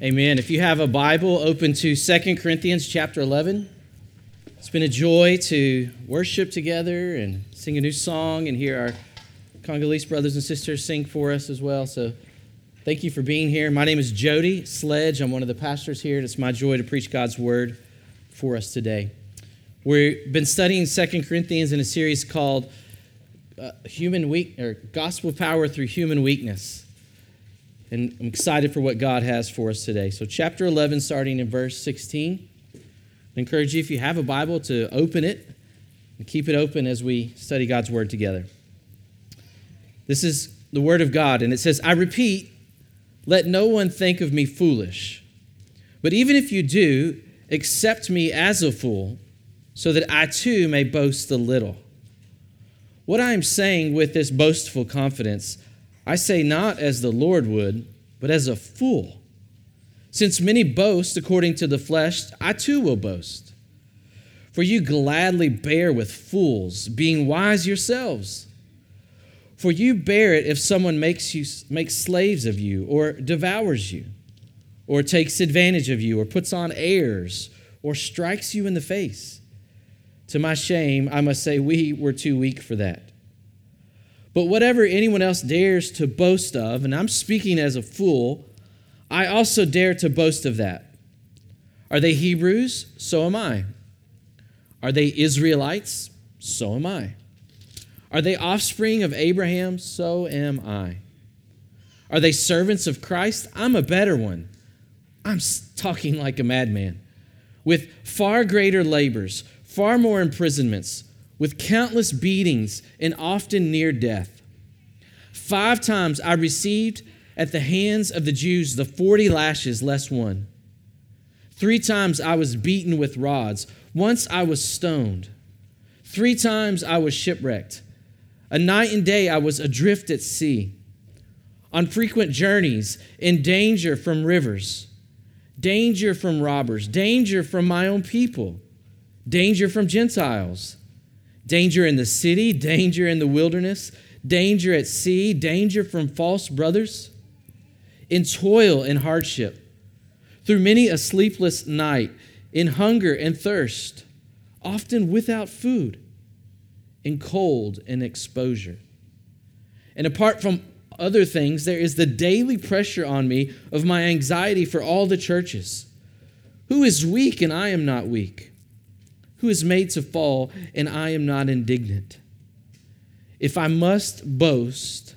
Amen. If you have a Bible, open to Second Corinthians chapter 11. It's been a joy to worship together and sing a new song and hear our Congolese brothers and sisters sing for us as well. So thank you for being here. My name is Jody Sledge. I'm one of the pastors here, and it's my joy to preach God's word for us today. We've been studying Second Corinthians in a series called uh, Human Weak or Gospel Power Through Human Weakness. And I'm excited for what God has for us today. So, chapter 11, starting in verse 16. I encourage you, if you have a Bible, to open it and keep it open as we study God's Word together. This is the Word of God, and it says, I repeat, let no one think of me foolish. But even if you do, accept me as a fool, so that I too may boast a little. What I am saying with this boastful confidence, I say not as the Lord would, but as a fool. Since many boast according to the flesh, I too will boast. For you gladly bear with fools, being wise yourselves. For you bear it if someone makes you makes slaves of you, or devours you, or takes advantage of you, or puts on airs, or strikes you in the face. To my shame, I must say we were too weak for that. But whatever anyone else dares to boast of, and I'm speaking as a fool, I also dare to boast of that. Are they Hebrews? So am I. Are they Israelites? So am I. Are they offspring of Abraham? So am I. Are they servants of Christ? I'm a better one. I'm talking like a madman. With far greater labors, far more imprisonments, with countless beatings and often near death. Five times I received at the hands of the Jews the 40 lashes less one. Three times I was beaten with rods. Once I was stoned. Three times I was shipwrecked. A night and day I was adrift at sea. On frequent journeys, in danger from rivers, danger from robbers, danger from my own people, danger from Gentiles danger in the city, danger in the wilderness, danger at sea, danger from false brothers, in toil and hardship, through many a sleepless night, in hunger and thirst, often without food, in cold and exposure. And apart from other things, there is the daily pressure on me of my anxiety for all the churches. Who is weak and I am not weak? Who is made to fall, and I am not indignant. If I must boast,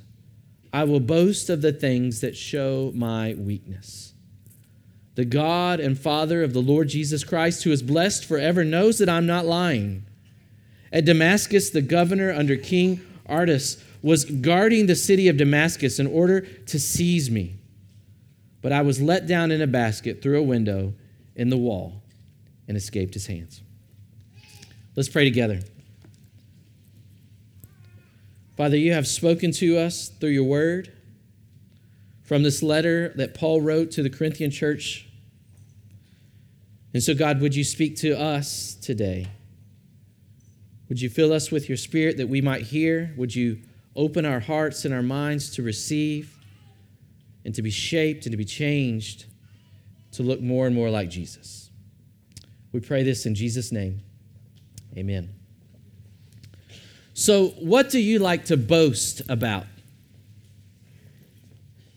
I will boast of the things that show my weakness. The God and Father of the Lord Jesus Christ, who is blessed forever, knows that I'm not lying. At Damascus, the governor under King Aretas was guarding the city of Damascus in order to seize me. But I was let down in a basket through a window in the wall and escaped his hands. Let's pray together. Father, you have spoken to us through your word from this letter that Paul wrote to the Corinthian church. And so, God, would you speak to us today? Would you fill us with your spirit that we might hear? Would you open our hearts and our minds to receive and to be shaped and to be changed to look more and more like Jesus? We pray this in Jesus' name. Amen. So, what do you like to boast about?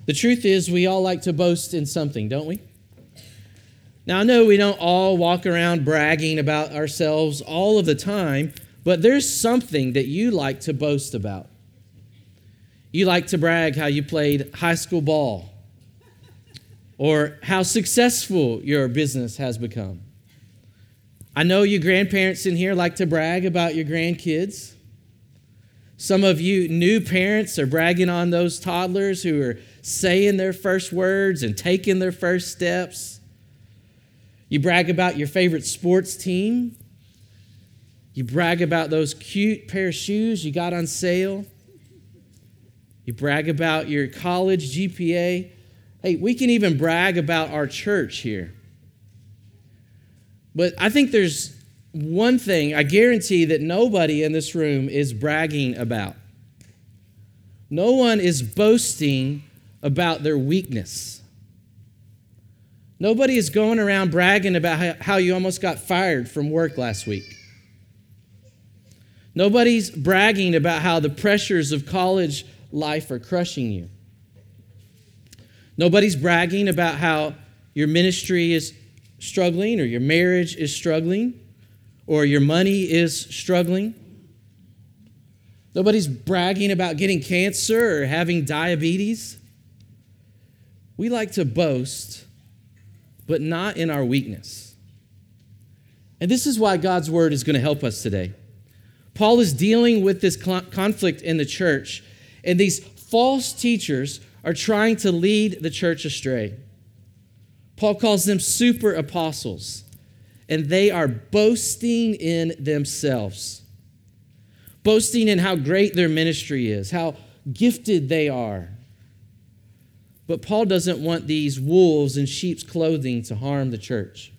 The truth is, we all like to boast in something, don't we? Now, I know we don't all walk around bragging about ourselves all of the time, but there's something that you like to boast about. You like to brag how you played high school ball or how successful your business has become. I know you grandparents in here like to brag about your grandkids. Some of you new parents are bragging on those toddlers who are saying their first words and taking their first steps. You brag about your favorite sports team. You brag about those cute pair of shoes you got on sale. You brag about your college GPA. Hey, we can even brag about our church here. But I think there's one thing I guarantee that nobody in this room is bragging about. No one is boasting about their weakness. Nobody is going around bragging about how you almost got fired from work last week. Nobody's bragging about how the pressures of college life are crushing you. Nobody's bragging about how your ministry is struggling or your marriage is struggling or your money is struggling. Nobody's bragging about getting cancer or having diabetes. We like to boast, but not in our weakness. And this is why God's word is going to help us today. Paul is dealing with this conflict in the church, and these false teachers are trying to lead the church astray. Paul calls them super apostles, and they are boasting in themselves, boasting in how great their ministry is, how gifted they are. But Paul doesn't want these wolves in sheep's clothing to harm the church.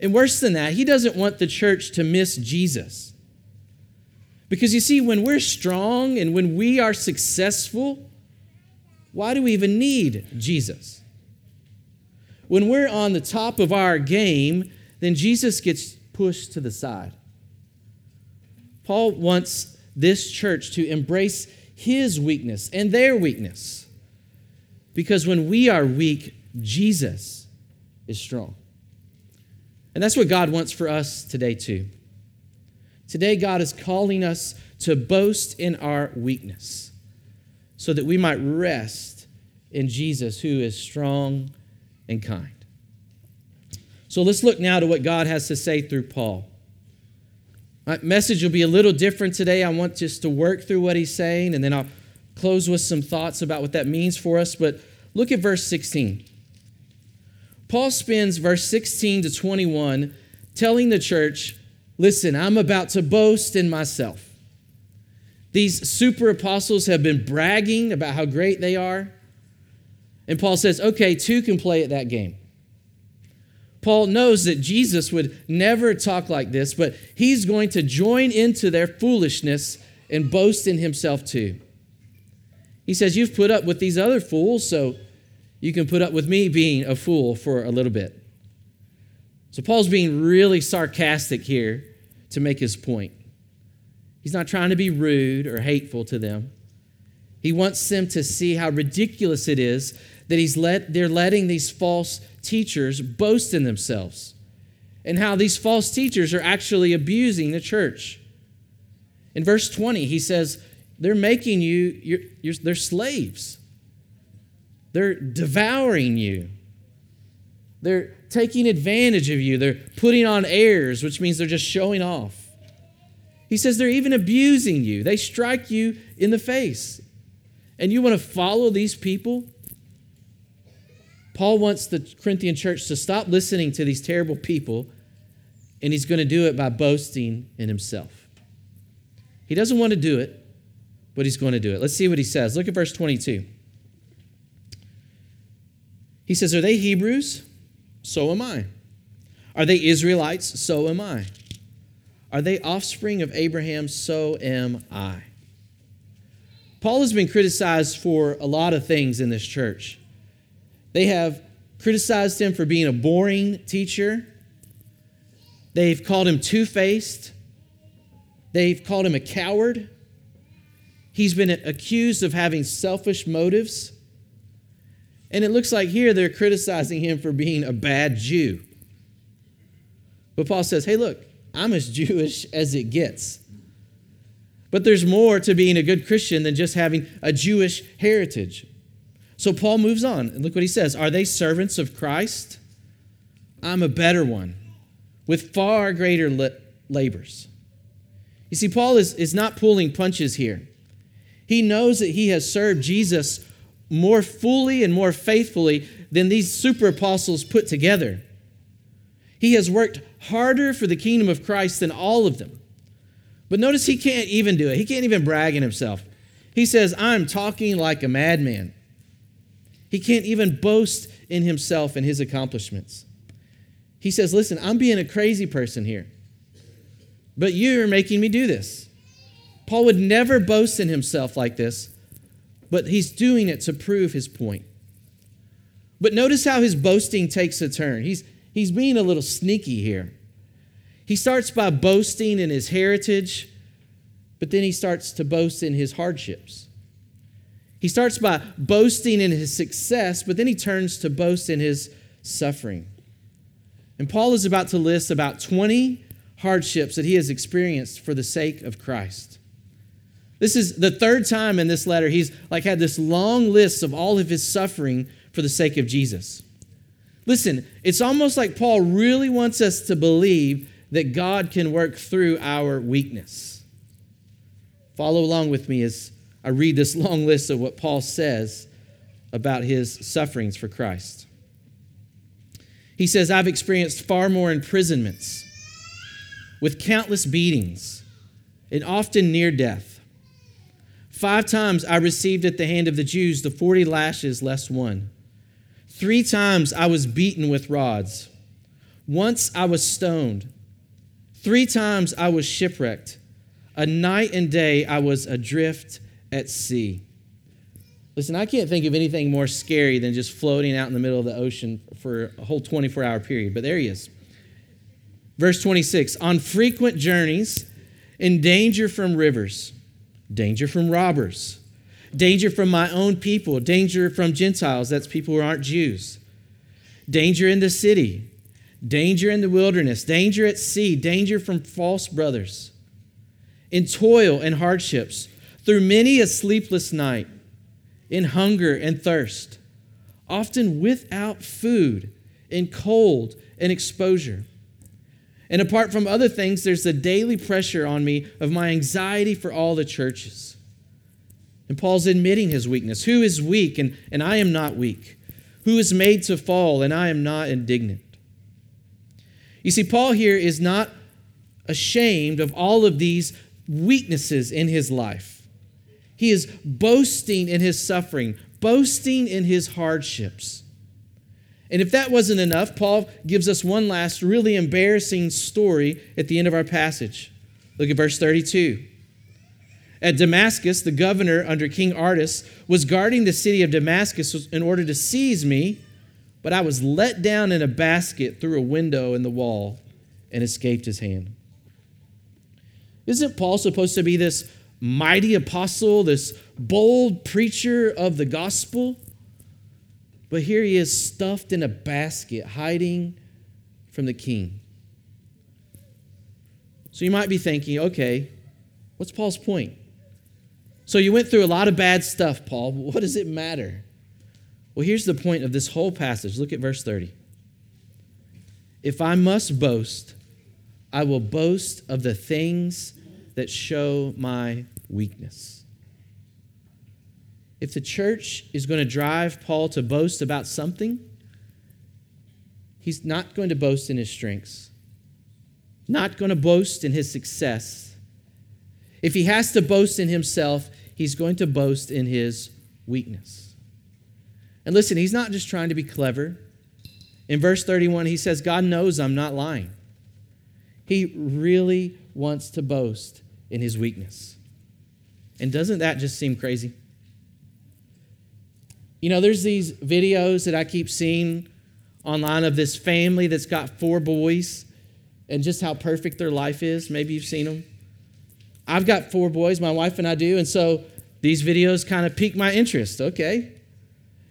And worse than that, he doesn't want the church to miss Jesus. Because you see, when we're strong and when we are successful, why do we even need Jesus? When we're on the top of our game, then Jesus gets pushed to the side. Paul wants this church to embrace his weakness and their weakness. Because when we are weak, Jesus is strong. And that's what God wants for us today, too. Today, God is calling us to boast in our weakness so that we might rest in Jesus, who is strong and kind. So let's look now to what God has to say through Paul. My message will be a little different today. I want just to work through what he's saying, and then I'll close with some thoughts about what that means for us. But look at verse 16. Paul spends verse 16 to 21 telling the church Listen, I'm about to boast in myself. These super apostles have been bragging about how great they are. And Paul says, okay, two can play at that game. Paul knows that Jesus would never talk like this, but he's going to join into their foolishness and boast in himself too. He says, You've put up with these other fools, so you can put up with me being a fool for a little bit. So Paul's being really sarcastic here to make his point. He's not trying to be rude or hateful to them. He wants them to see how ridiculous it is that he's let, they're letting these false teachers boast in themselves and how these false teachers are actually abusing the church. In verse 20, he says, They're making you, you're, you're, they're slaves. They're devouring you. They're taking advantage of you. They're putting on airs, which means they're just showing off. He says they're even abusing you. They strike you in the face. And you want to follow these people? Paul wants the Corinthian church to stop listening to these terrible people, and he's going to do it by boasting in himself. He doesn't want to do it, but he's going to do it. Let's see what he says. Look at verse 22. He says, Are they Hebrews? So am I. Are they Israelites? So am I. Are they offspring of Abraham? So am I. Paul has been criticized for a lot of things in this church. They have criticized him for being a boring teacher. They've called him two faced. They've called him a coward. He's been accused of having selfish motives. And it looks like here they're criticizing him for being a bad Jew. But Paul says, hey, look, I'm as Jewish as it gets. But there's more to being a good Christian than just having a Jewish heritage. So Paul moves on, and look what he says Are they servants of Christ? I'm a better one with far greater labors. You see, Paul is, is not pulling punches here. He knows that he has served Jesus more fully and more faithfully than these super apostles put together. He has worked harder for the kingdom of Christ than all of them. But notice he can't even do it. He can't even brag in himself. He says, I'm talking like a madman. He can't even boast in himself and his accomplishments. He says, Listen, I'm being a crazy person here, but you're making me do this. Paul would never boast in himself like this, but he's doing it to prove his point. But notice how his boasting takes a turn. He's, he's being a little sneaky here. He starts by boasting in his heritage, but then he starts to boast in his hardships. He starts by boasting in his success, but then he turns to boast in his suffering. And Paul is about to list about 20 hardships that he has experienced for the sake of Christ. This is the third time in this letter he's like had this long list of all of his suffering for the sake of Jesus. Listen, it's almost like Paul really wants us to believe that God can work through our weakness. Follow along with me as I read this long list of what Paul says about his sufferings for Christ. He says, I've experienced far more imprisonments with countless beatings and often near death. Five times I received at the hand of the Jews the 40 lashes less one. Three times I was beaten with rods. Once I was stoned. Three times I was shipwrecked. A night and day I was adrift at sea. Listen, I can't think of anything more scary than just floating out in the middle of the ocean for a whole 24 hour period, but there he is. Verse 26 On frequent journeys, in danger from rivers, danger from robbers danger from my own people, danger from Gentiles, that's people who aren't Jews, danger in the city, danger in the wilderness, danger at sea, danger from false brothers, in toil and hardships, through many a sleepless night, in hunger and thirst, often without food, in cold and exposure. And apart from other things, there's the daily pressure on me of my anxiety for all the churches. And Paul's admitting his weakness. Who is weak and, and I am not weak? Who is made to fall and I am not indignant? You see, Paul here is not ashamed of all of these weaknesses in his life. He is boasting in his suffering, boasting in his hardships. And if that wasn't enough, Paul gives us one last really embarrassing story at the end of our passage. Look at verse 32. At Damascus, the governor under King Aretas was guarding the city of Damascus in order to seize me, but I was let down in a basket through a window in the wall and escaped his hand. Isn't Paul supposed to be this mighty apostle, this bold preacher of the gospel? But here he is stuffed in a basket, hiding from the king. So you might be thinking, okay, what's Paul's point? So you went through a lot of bad stuff, Paul. What does it matter? Well, here's the point of this whole passage. Look at verse 30. If I must boast, I will boast of the things that show my weakness. If the church is going to drive Paul to boast about something, he's not going to boast in his strengths, not going to boast in his success. If he has to boast in himself, he's going to boast in his weakness. And listen, he's not just trying to be clever. In verse 31, he says, God knows I'm not lying. He really wants to boast in his weakness. And doesn't that just seem crazy? You know, there's these videos that I keep seeing online of this family that's got four boys and just how perfect their life is. Maybe you've seen them. I've got four boys, my wife and I do, and so these videos kind of pique my interest. Okay.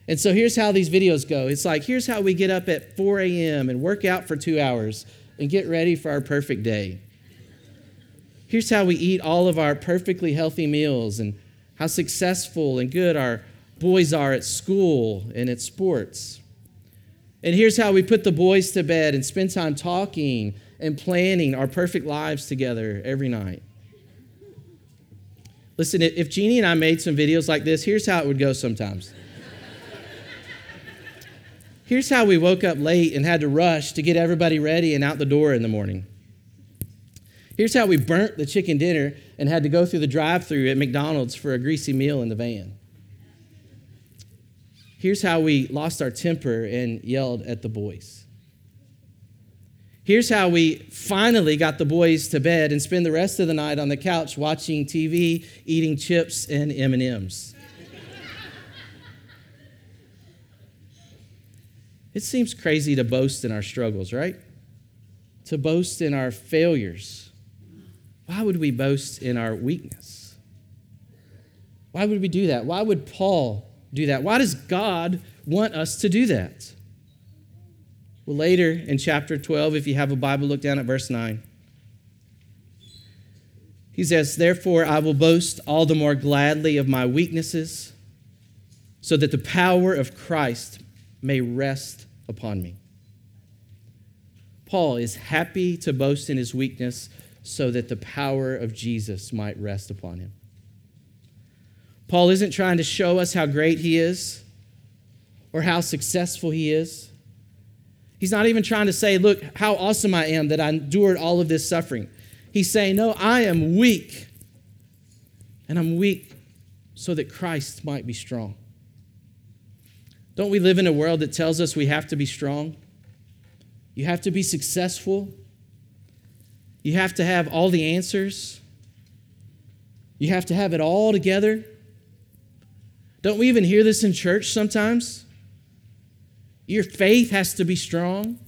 And so here's how these videos go it's like, here's how we get up at 4 a.m. and work out for two hours and get ready for our perfect day. Here's how we eat all of our perfectly healthy meals and how successful and good our boys are at school and at sports. And here's how we put the boys to bed and spend time talking and planning our perfect lives together every night. Listen, if Jeannie and I made some videos like this, here's how it would go sometimes. Here's how we woke up late and had to rush to get everybody ready and out the door in the morning. Here's how we burnt the chicken dinner and had to go through the drive through at McDonald's for a greasy meal in the van. Here's how we lost our temper and yelled at the boys. Here's how we finally got the boys to bed and spend the rest of the night on the couch watching TV, eating chips and M&Ms. It seems crazy to boast in our struggles, right? To boast in our failures. Why would we boast in our weakness? Why would we do that? Why would Paul do that? Why does God want us to do that? Well, later in chapter 12, if you have a Bible, look down at verse 9. He says, Therefore, I will boast all the more gladly of my weaknesses, so that the power of Christ may rest upon me. Paul is happy to boast in his weakness so that the power of Jesus might rest upon him. Paul isn't trying to show us how great he is or how successful he is. He's not even trying to say, Look, how awesome I am that I endured all of this suffering. He's saying, No, I am weak. And I'm weak so that Christ might be strong. Don't we live in a world that tells us we have to be strong? You have to be successful. You have to have all the answers. You have to have it all together. Don't we even hear this in church sometimes? Your faith has to be strong.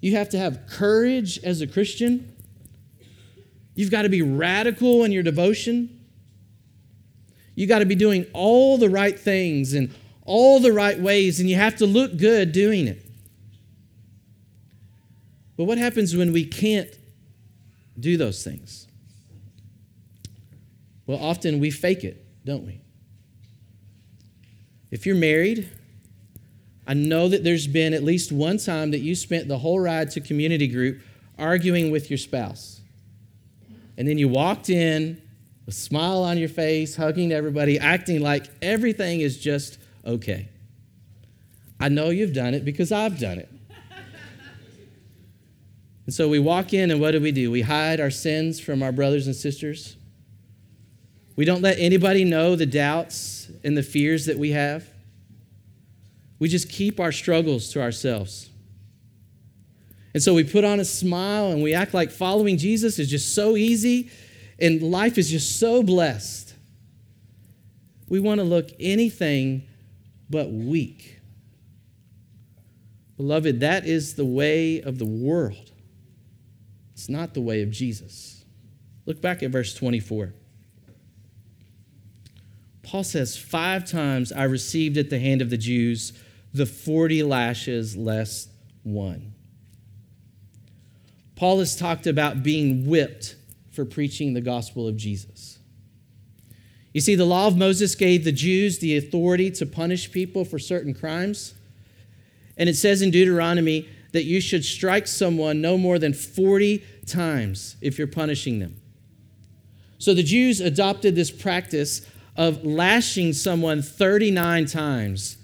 You have to have courage as a Christian. You've got to be radical in your devotion. You've got to be doing all the right things in all the right ways, and you have to look good doing it. But what happens when we can't do those things? Well, often we fake it, don't we? If you're married, I know that there's been at least one time that you spent the whole ride to community group arguing with your spouse. And then you walked in, with a smile on your face, hugging everybody, acting like everything is just okay. I know you've done it because I've done it. And so we walk in, and what do we do? We hide our sins from our brothers and sisters. We don't let anybody know the doubts and the fears that we have. We just keep our struggles to ourselves. And so we put on a smile and we act like following Jesus is just so easy and life is just so blessed. We want to look anything but weak. Beloved, that is the way of the world. It's not the way of Jesus. Look back at verse 24. Paul says, Five times I received at the hand of the Jews the 40 lashes less one. Paul has talked about being whipped for preaching the gospel of Jesus. You see, the law of Moses gave the Jews the authority to punish people for certain crimes. And it says in Deuteronomy that you should strike someone no more than 40 times if you're punishing them. So the Jews adopted this practice of lashing someone 39 times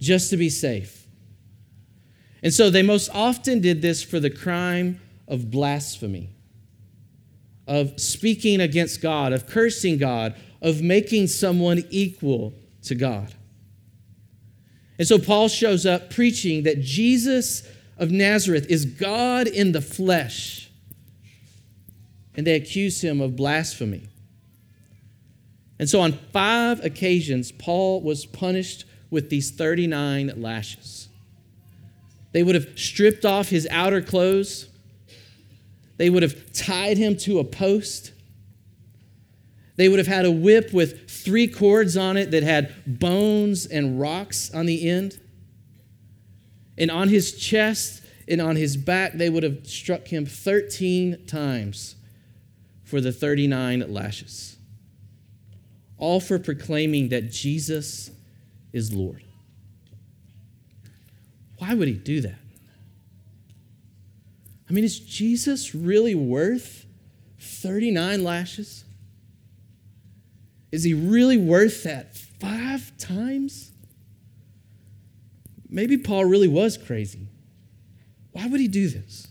just to be safe. And so they most often did this for the crime of blasphemy, of speaking against God, of cursing God, of making someone equal to God. And so Paul shows up preaching that Jesus of Nazareth is God in the flesh. And they accuse him of blasphemy. And so on five occasions, Paul was punished with these 39 lashes. They would have stripped off his outer clothes they would have tied him to a post. They would have had a whip with three cords on it that had bones and rocks on the end. And on his chest and on his back, they would have struck him 13 times for the 39 lashes. All for proclaiming that Jesus is Lord. Why would he do that? I mean, is Jesus really worth 39 lashes? Is he really worth that five times? Maybe Paul really was crazy. Why would he do this?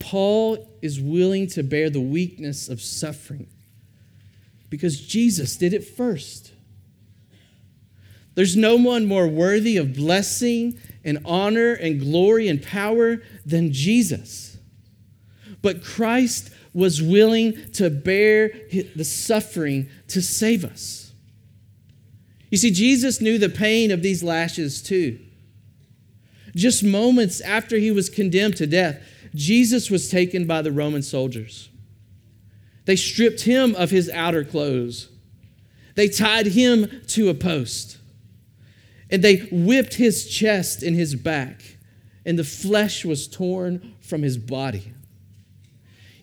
Paul is willing to bear the weakness of suffering because Jesus did it first. There's no one more worthy of blessing and honor and glory and power than Jesus. But Christ was willing to bear the suffering to save us. You see, Jesus knew the pain of these lashes too. Just moments after he was condemned to death, Jesus was taken by the Roman soldiers. They stripped him of his outer clothes. They tied him to a post. And they whipped his chest and his back, and the flesh was torn from his body.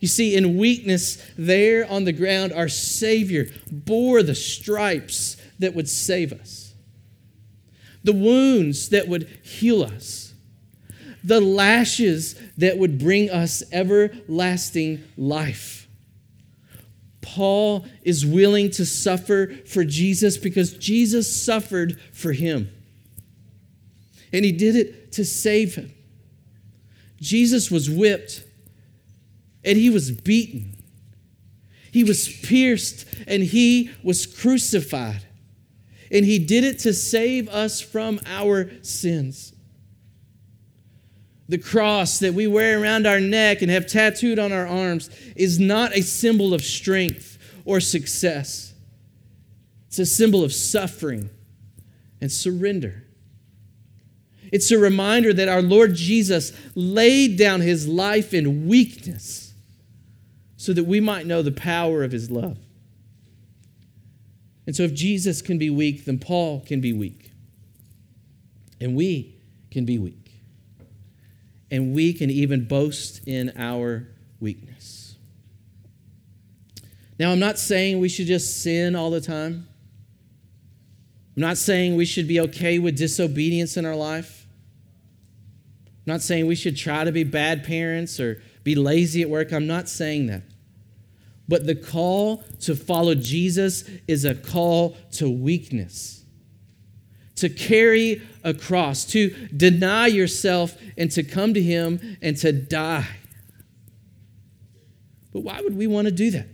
You see, in weakness, there on the ground, our Savior bore the stripes that would save us, the wounds that would heal us, the lashes that would bring us everlasting life. Paul is willing to suffer for Jesus because Jesus suffered for him. And he did it to save him. Jesus was whipped and he was beaten. He was pierced and he was crucified. And he did it to save us from our sins. The cross that we wear around our neck and have tattooed on our arms is not a symbol of strength or success. It's a symbol of suffering and surrender. It's a reminder that our Lord Jesus laid down his life in weakness so that we might know the power of his love. And so, if Jesus can be weak, then Paul can be weak. And we can be weak. And we can even boast in our weakness. Now, I'm not saying we should just sin all the time. I'm not saying we should be okay with disobedience in our life. I'm not saying we should try to be bad parents or be lazy at work. I'm not saying that. But the call to follow Jesus is a call to weakness, to carry a cross, to deny yourself and to come to Him and to die. But why would we want to do that?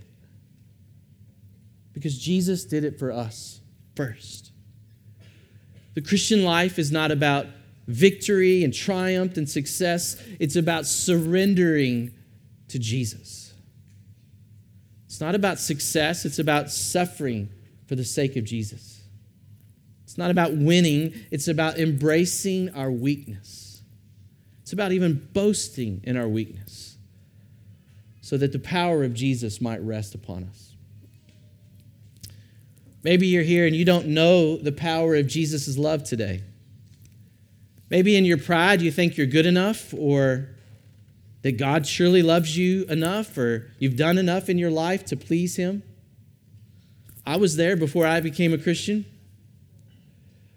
Because Jesus did it for us first. The Christian life is not about victory and triumph and success, it's about surrendering to Jesus. It's not about success, it's about suffering for the sake of Jesus. It's not about winning, it's about embracing our weakness. It's about even boasting in our weakness so that the power of Jesus might rest upon us. Maybe you're here and you don't know the power of Jesus' love today. Maybe in your pride you think you're good enough or that God surely loves you enough or you've done enough in your life to please Him. I was there before I became a Christian.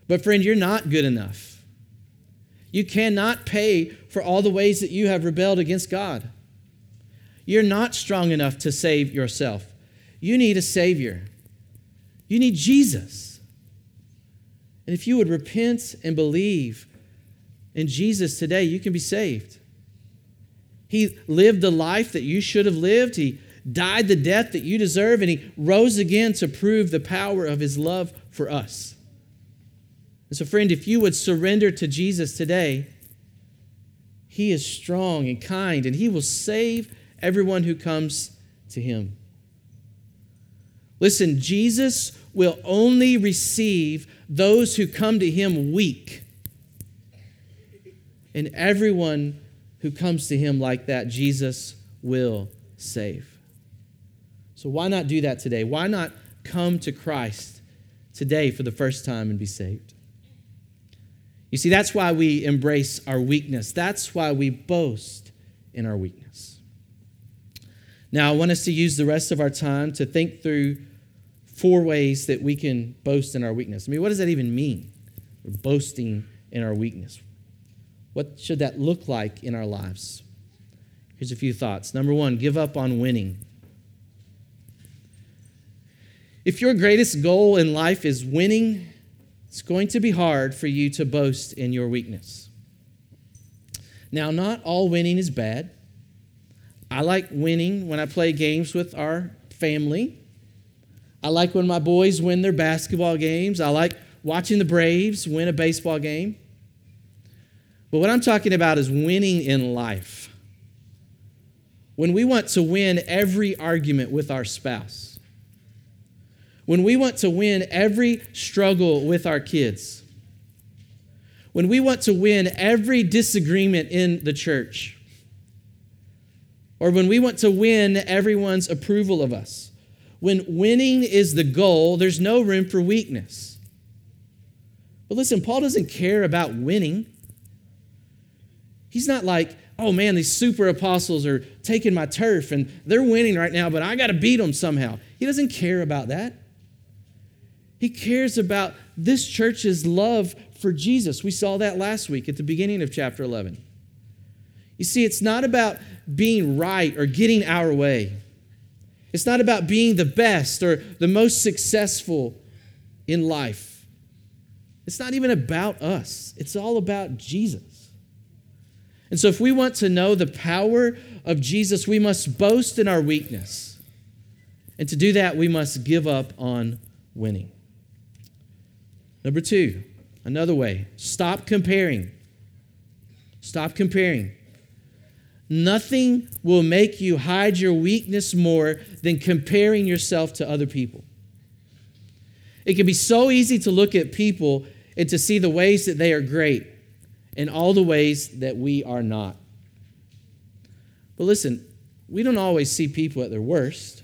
But, friend, you're not good enough. You cannot pay for all the ways that you have rebelled against God. You're not strong enough to save yourself. You need a Savior. You need Jesus. And if you would repent and believe in Jesus today, you can be saved. He lived the life that you should have lived. He died the death that you deserve, and He rose again to prove the power of His love for us. And so, friend, if you would surrender to Jesus today, He is strong and kind, and He will save everyone who comes to Him. Listen, Jesus will only receive those who come to Him weak. And everyone who comes to him like that, Jesus will save. So, why not do that today? Why not come to Christ today for the first time and be saved? You see, that's why we embrace our weakness. That's why we boast in our weakness. Now, I want us to use the rest of our time to think through four ways that we can boast in our weakness. I mean, what does that even mean? We're boasting in our weakness. What should that look like in our lives? Here's a few thoughts. Number one, give up on winning. If your greatest goal in life is winning, it's going to be hard for you to boast in your weakness. Now, not all winning is bad. I like winning when I play games with our family. I like when my boys win their basketball games. I like watching the Braves win a baseball game. But what I'm talking about is winning in life. When we want to win every argument with our spouse, when we want to win every struggle with our kids, when we want to win every disagreement in the church, or when we want to win everyone's approval of us, when winning is the goal, there's no room for weakness. But listen, Paul doesn't care about winning. He's not like, oh man, these super apostles are taking my turf and they're winning right now, but I got to beat them somehow. He doesn't care about that. He cares about this church's love for Jesus. We saw that last week at the beginning of chapter 11. You see, it's not about being right or getting our way. It's not about being the best or the most successful in life. It's not even about us, it's all about Jesus. And so, if we want to know the power of Jesus, we must boast in our weakness. And to do that, we must give up on winning. Number two, another way stop comparing. Stop comparing. Nothing will make you hide your weakness more than comparing yourself to other people. It can be so easy to look at people and to see the ways that they are great and all the ways that we are not. But listen, we don't always see people at their worst.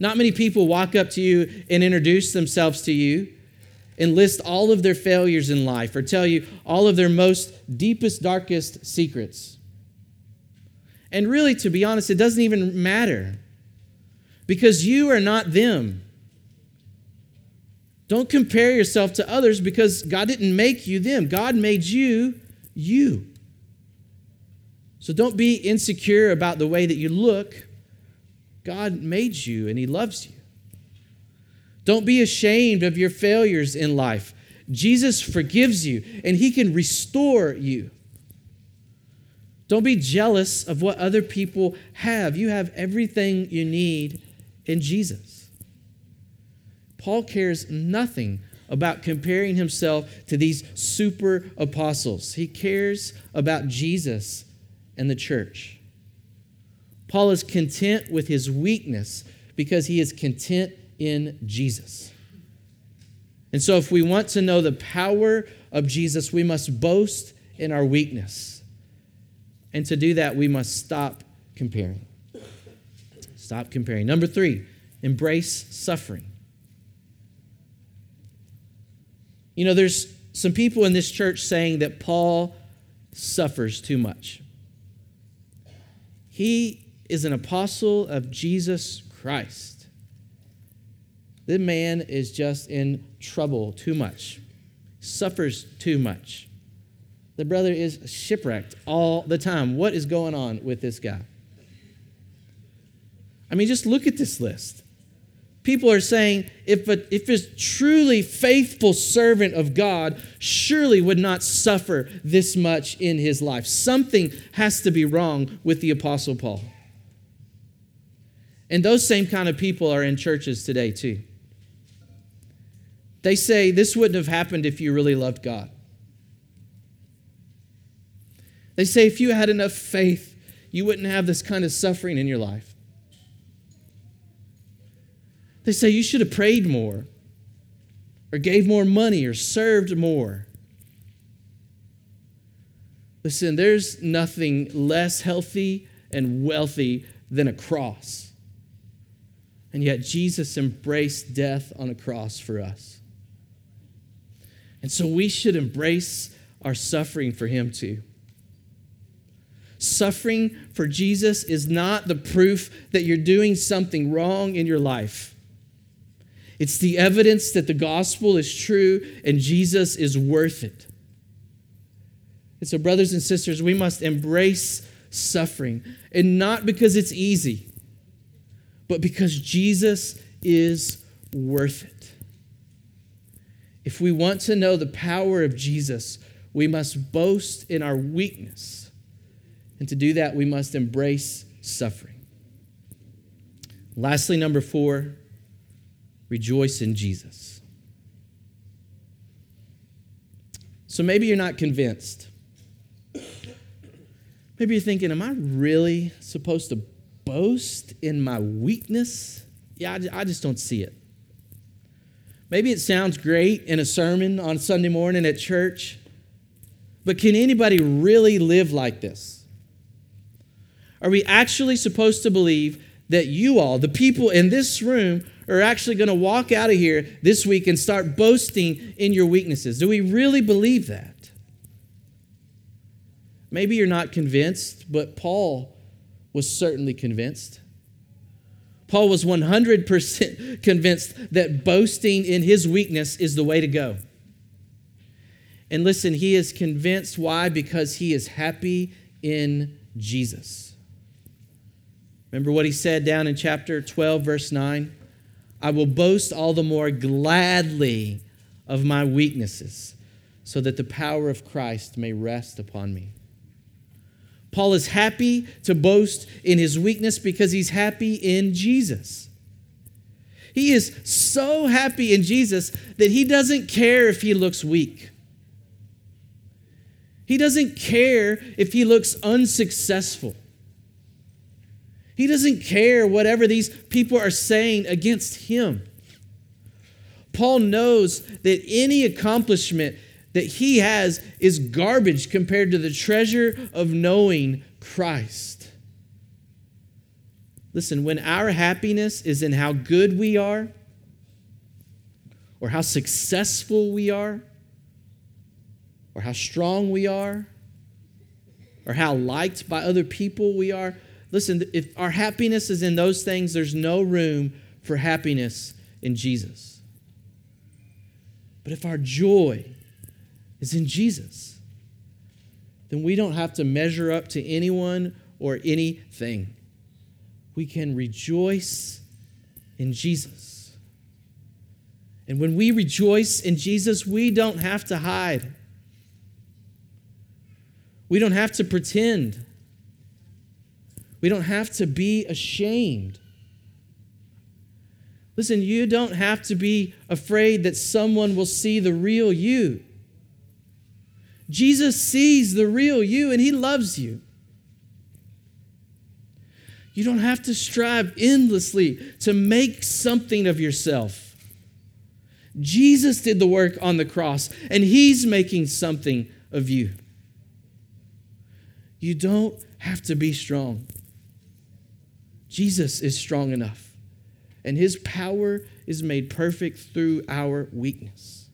Not many people walk up to you and introduce themselves to you and list all of their failures in life or tell you all of their most deepest, darkest secrets. And really, to be honest, it doesn't even matter because you are not them. Don't compare yourself to others because God didn't make you them. God made you you. So don't be insecure about the way that you look. God made you and He loves you. Don't be ashamed of your failures in life. Jesus forgives you and he can restore you. Don't be jealous of what other people have. You have everything you need in Jesus. Paul cares nothing about comparing himself to these super apostles, he cares about Jesus and the church. Paul is content with his weakness because he is content in Jesus. And so, if we want to know the power of Jesus, we must boast in our weakness. And to do that, we must stop comparing. Stop comparing. Number three, embrace suffering. You know, there's some people in this church saying that Paul suffers too much. He is an apostle of Jesus Christ. The man is just in trouble too much, suffers too much. The brother is shipwrecked all the time. What is going on with this guy? I mean, just look at this list. People are saying if a, if a truly faithful servant of God surely would not suffer this much in his life. Something has to be wrong with the Apostle Paul. And those same kind of people are in churches today, too. They say this wouldn't have happened if you really loved God. They say if you had enough faith, you wouldn't have this kind of suffering in your life. They say you should have prayed more, or gave more money, or served more. Listen, there's nothing less healthy and wealthy than a cross. And yet, Jesus embraced death on a cross for us. And so we should embrace our suffering for Him too. Suffering for Jesus is not the proof that you're doing something wrong in your life. It's the evidence that the gospel is true and Jesus is worth it. And so, brothers and sisters, we must embrace suffering, and not because it's easy, but because Jesus is worth it. If we want to know the power of Jesus, we must boast in our weakness. And to do that, we must embrace suffering. Lastly, number four, rejoice in Jesus. So maybe you're not convinced. Maybe you're thinking, am I really supposed to boast in my weakness? Yeah, I just don't see it. Maybe it sounds great in a sermon on Sunday morning at church, but can anybody really live like this? Are we actually supposed to believe that you all, the people in this room, are actually going to walk out of here this week and start boasting in your weaknesses? Do we really believe that? Maybe you're not convinced, but Paul was certainly convinced. Paul was 100% convinced that boasting in his weakness is the way to go. And listen, he is convinced. Why? Because he is happy in Jesus. Remember what he said down in chapter 12, verse 9? I will boast all the more gladly of my weaknesses, so that the power of Christ may rest upon me. Paul is happy to boast in his weakness because he's happy in Jesus. He is so happy in Jesus that he doesn't care if he looks weak. He doesn't care if he looks unsuccessful. He doesn't care whatever these people are saying against him. Paul knows that any accomplishment that he has is garbage compared to the treasure of knowing Christ. Listen, when our happiness is in how good we are, or how successful we are, or how strong we are, or how liked by other people we are, listen, if our happiness is in those things, there's no room for happiness in Jesus. But if our joy is in Jesus, then we don't have to measure up to anyone or anything. We can rejoice in Jesus. And when we rejoice in Jesus, we don't have to hide. We don't have to pretend. We don't have to be ashamed. Listen, you don't have to be afraid that someone will see the real you. Jesus sees the real you and he loves you. You don't have to strive endlessly to make something of yourself. Jesus did the work on the cross and he's making something of you. You don't have to be strong. Jesus is strong enough, and his power is made perfect through our weakness.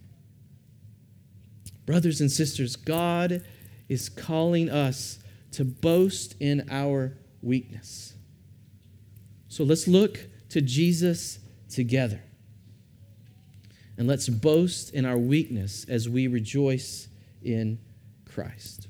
Brothers and sisters, God is calling us to boast in our weakness. So let's look to Jesus together. And let's boast in our weakness as we rejoice in Christ.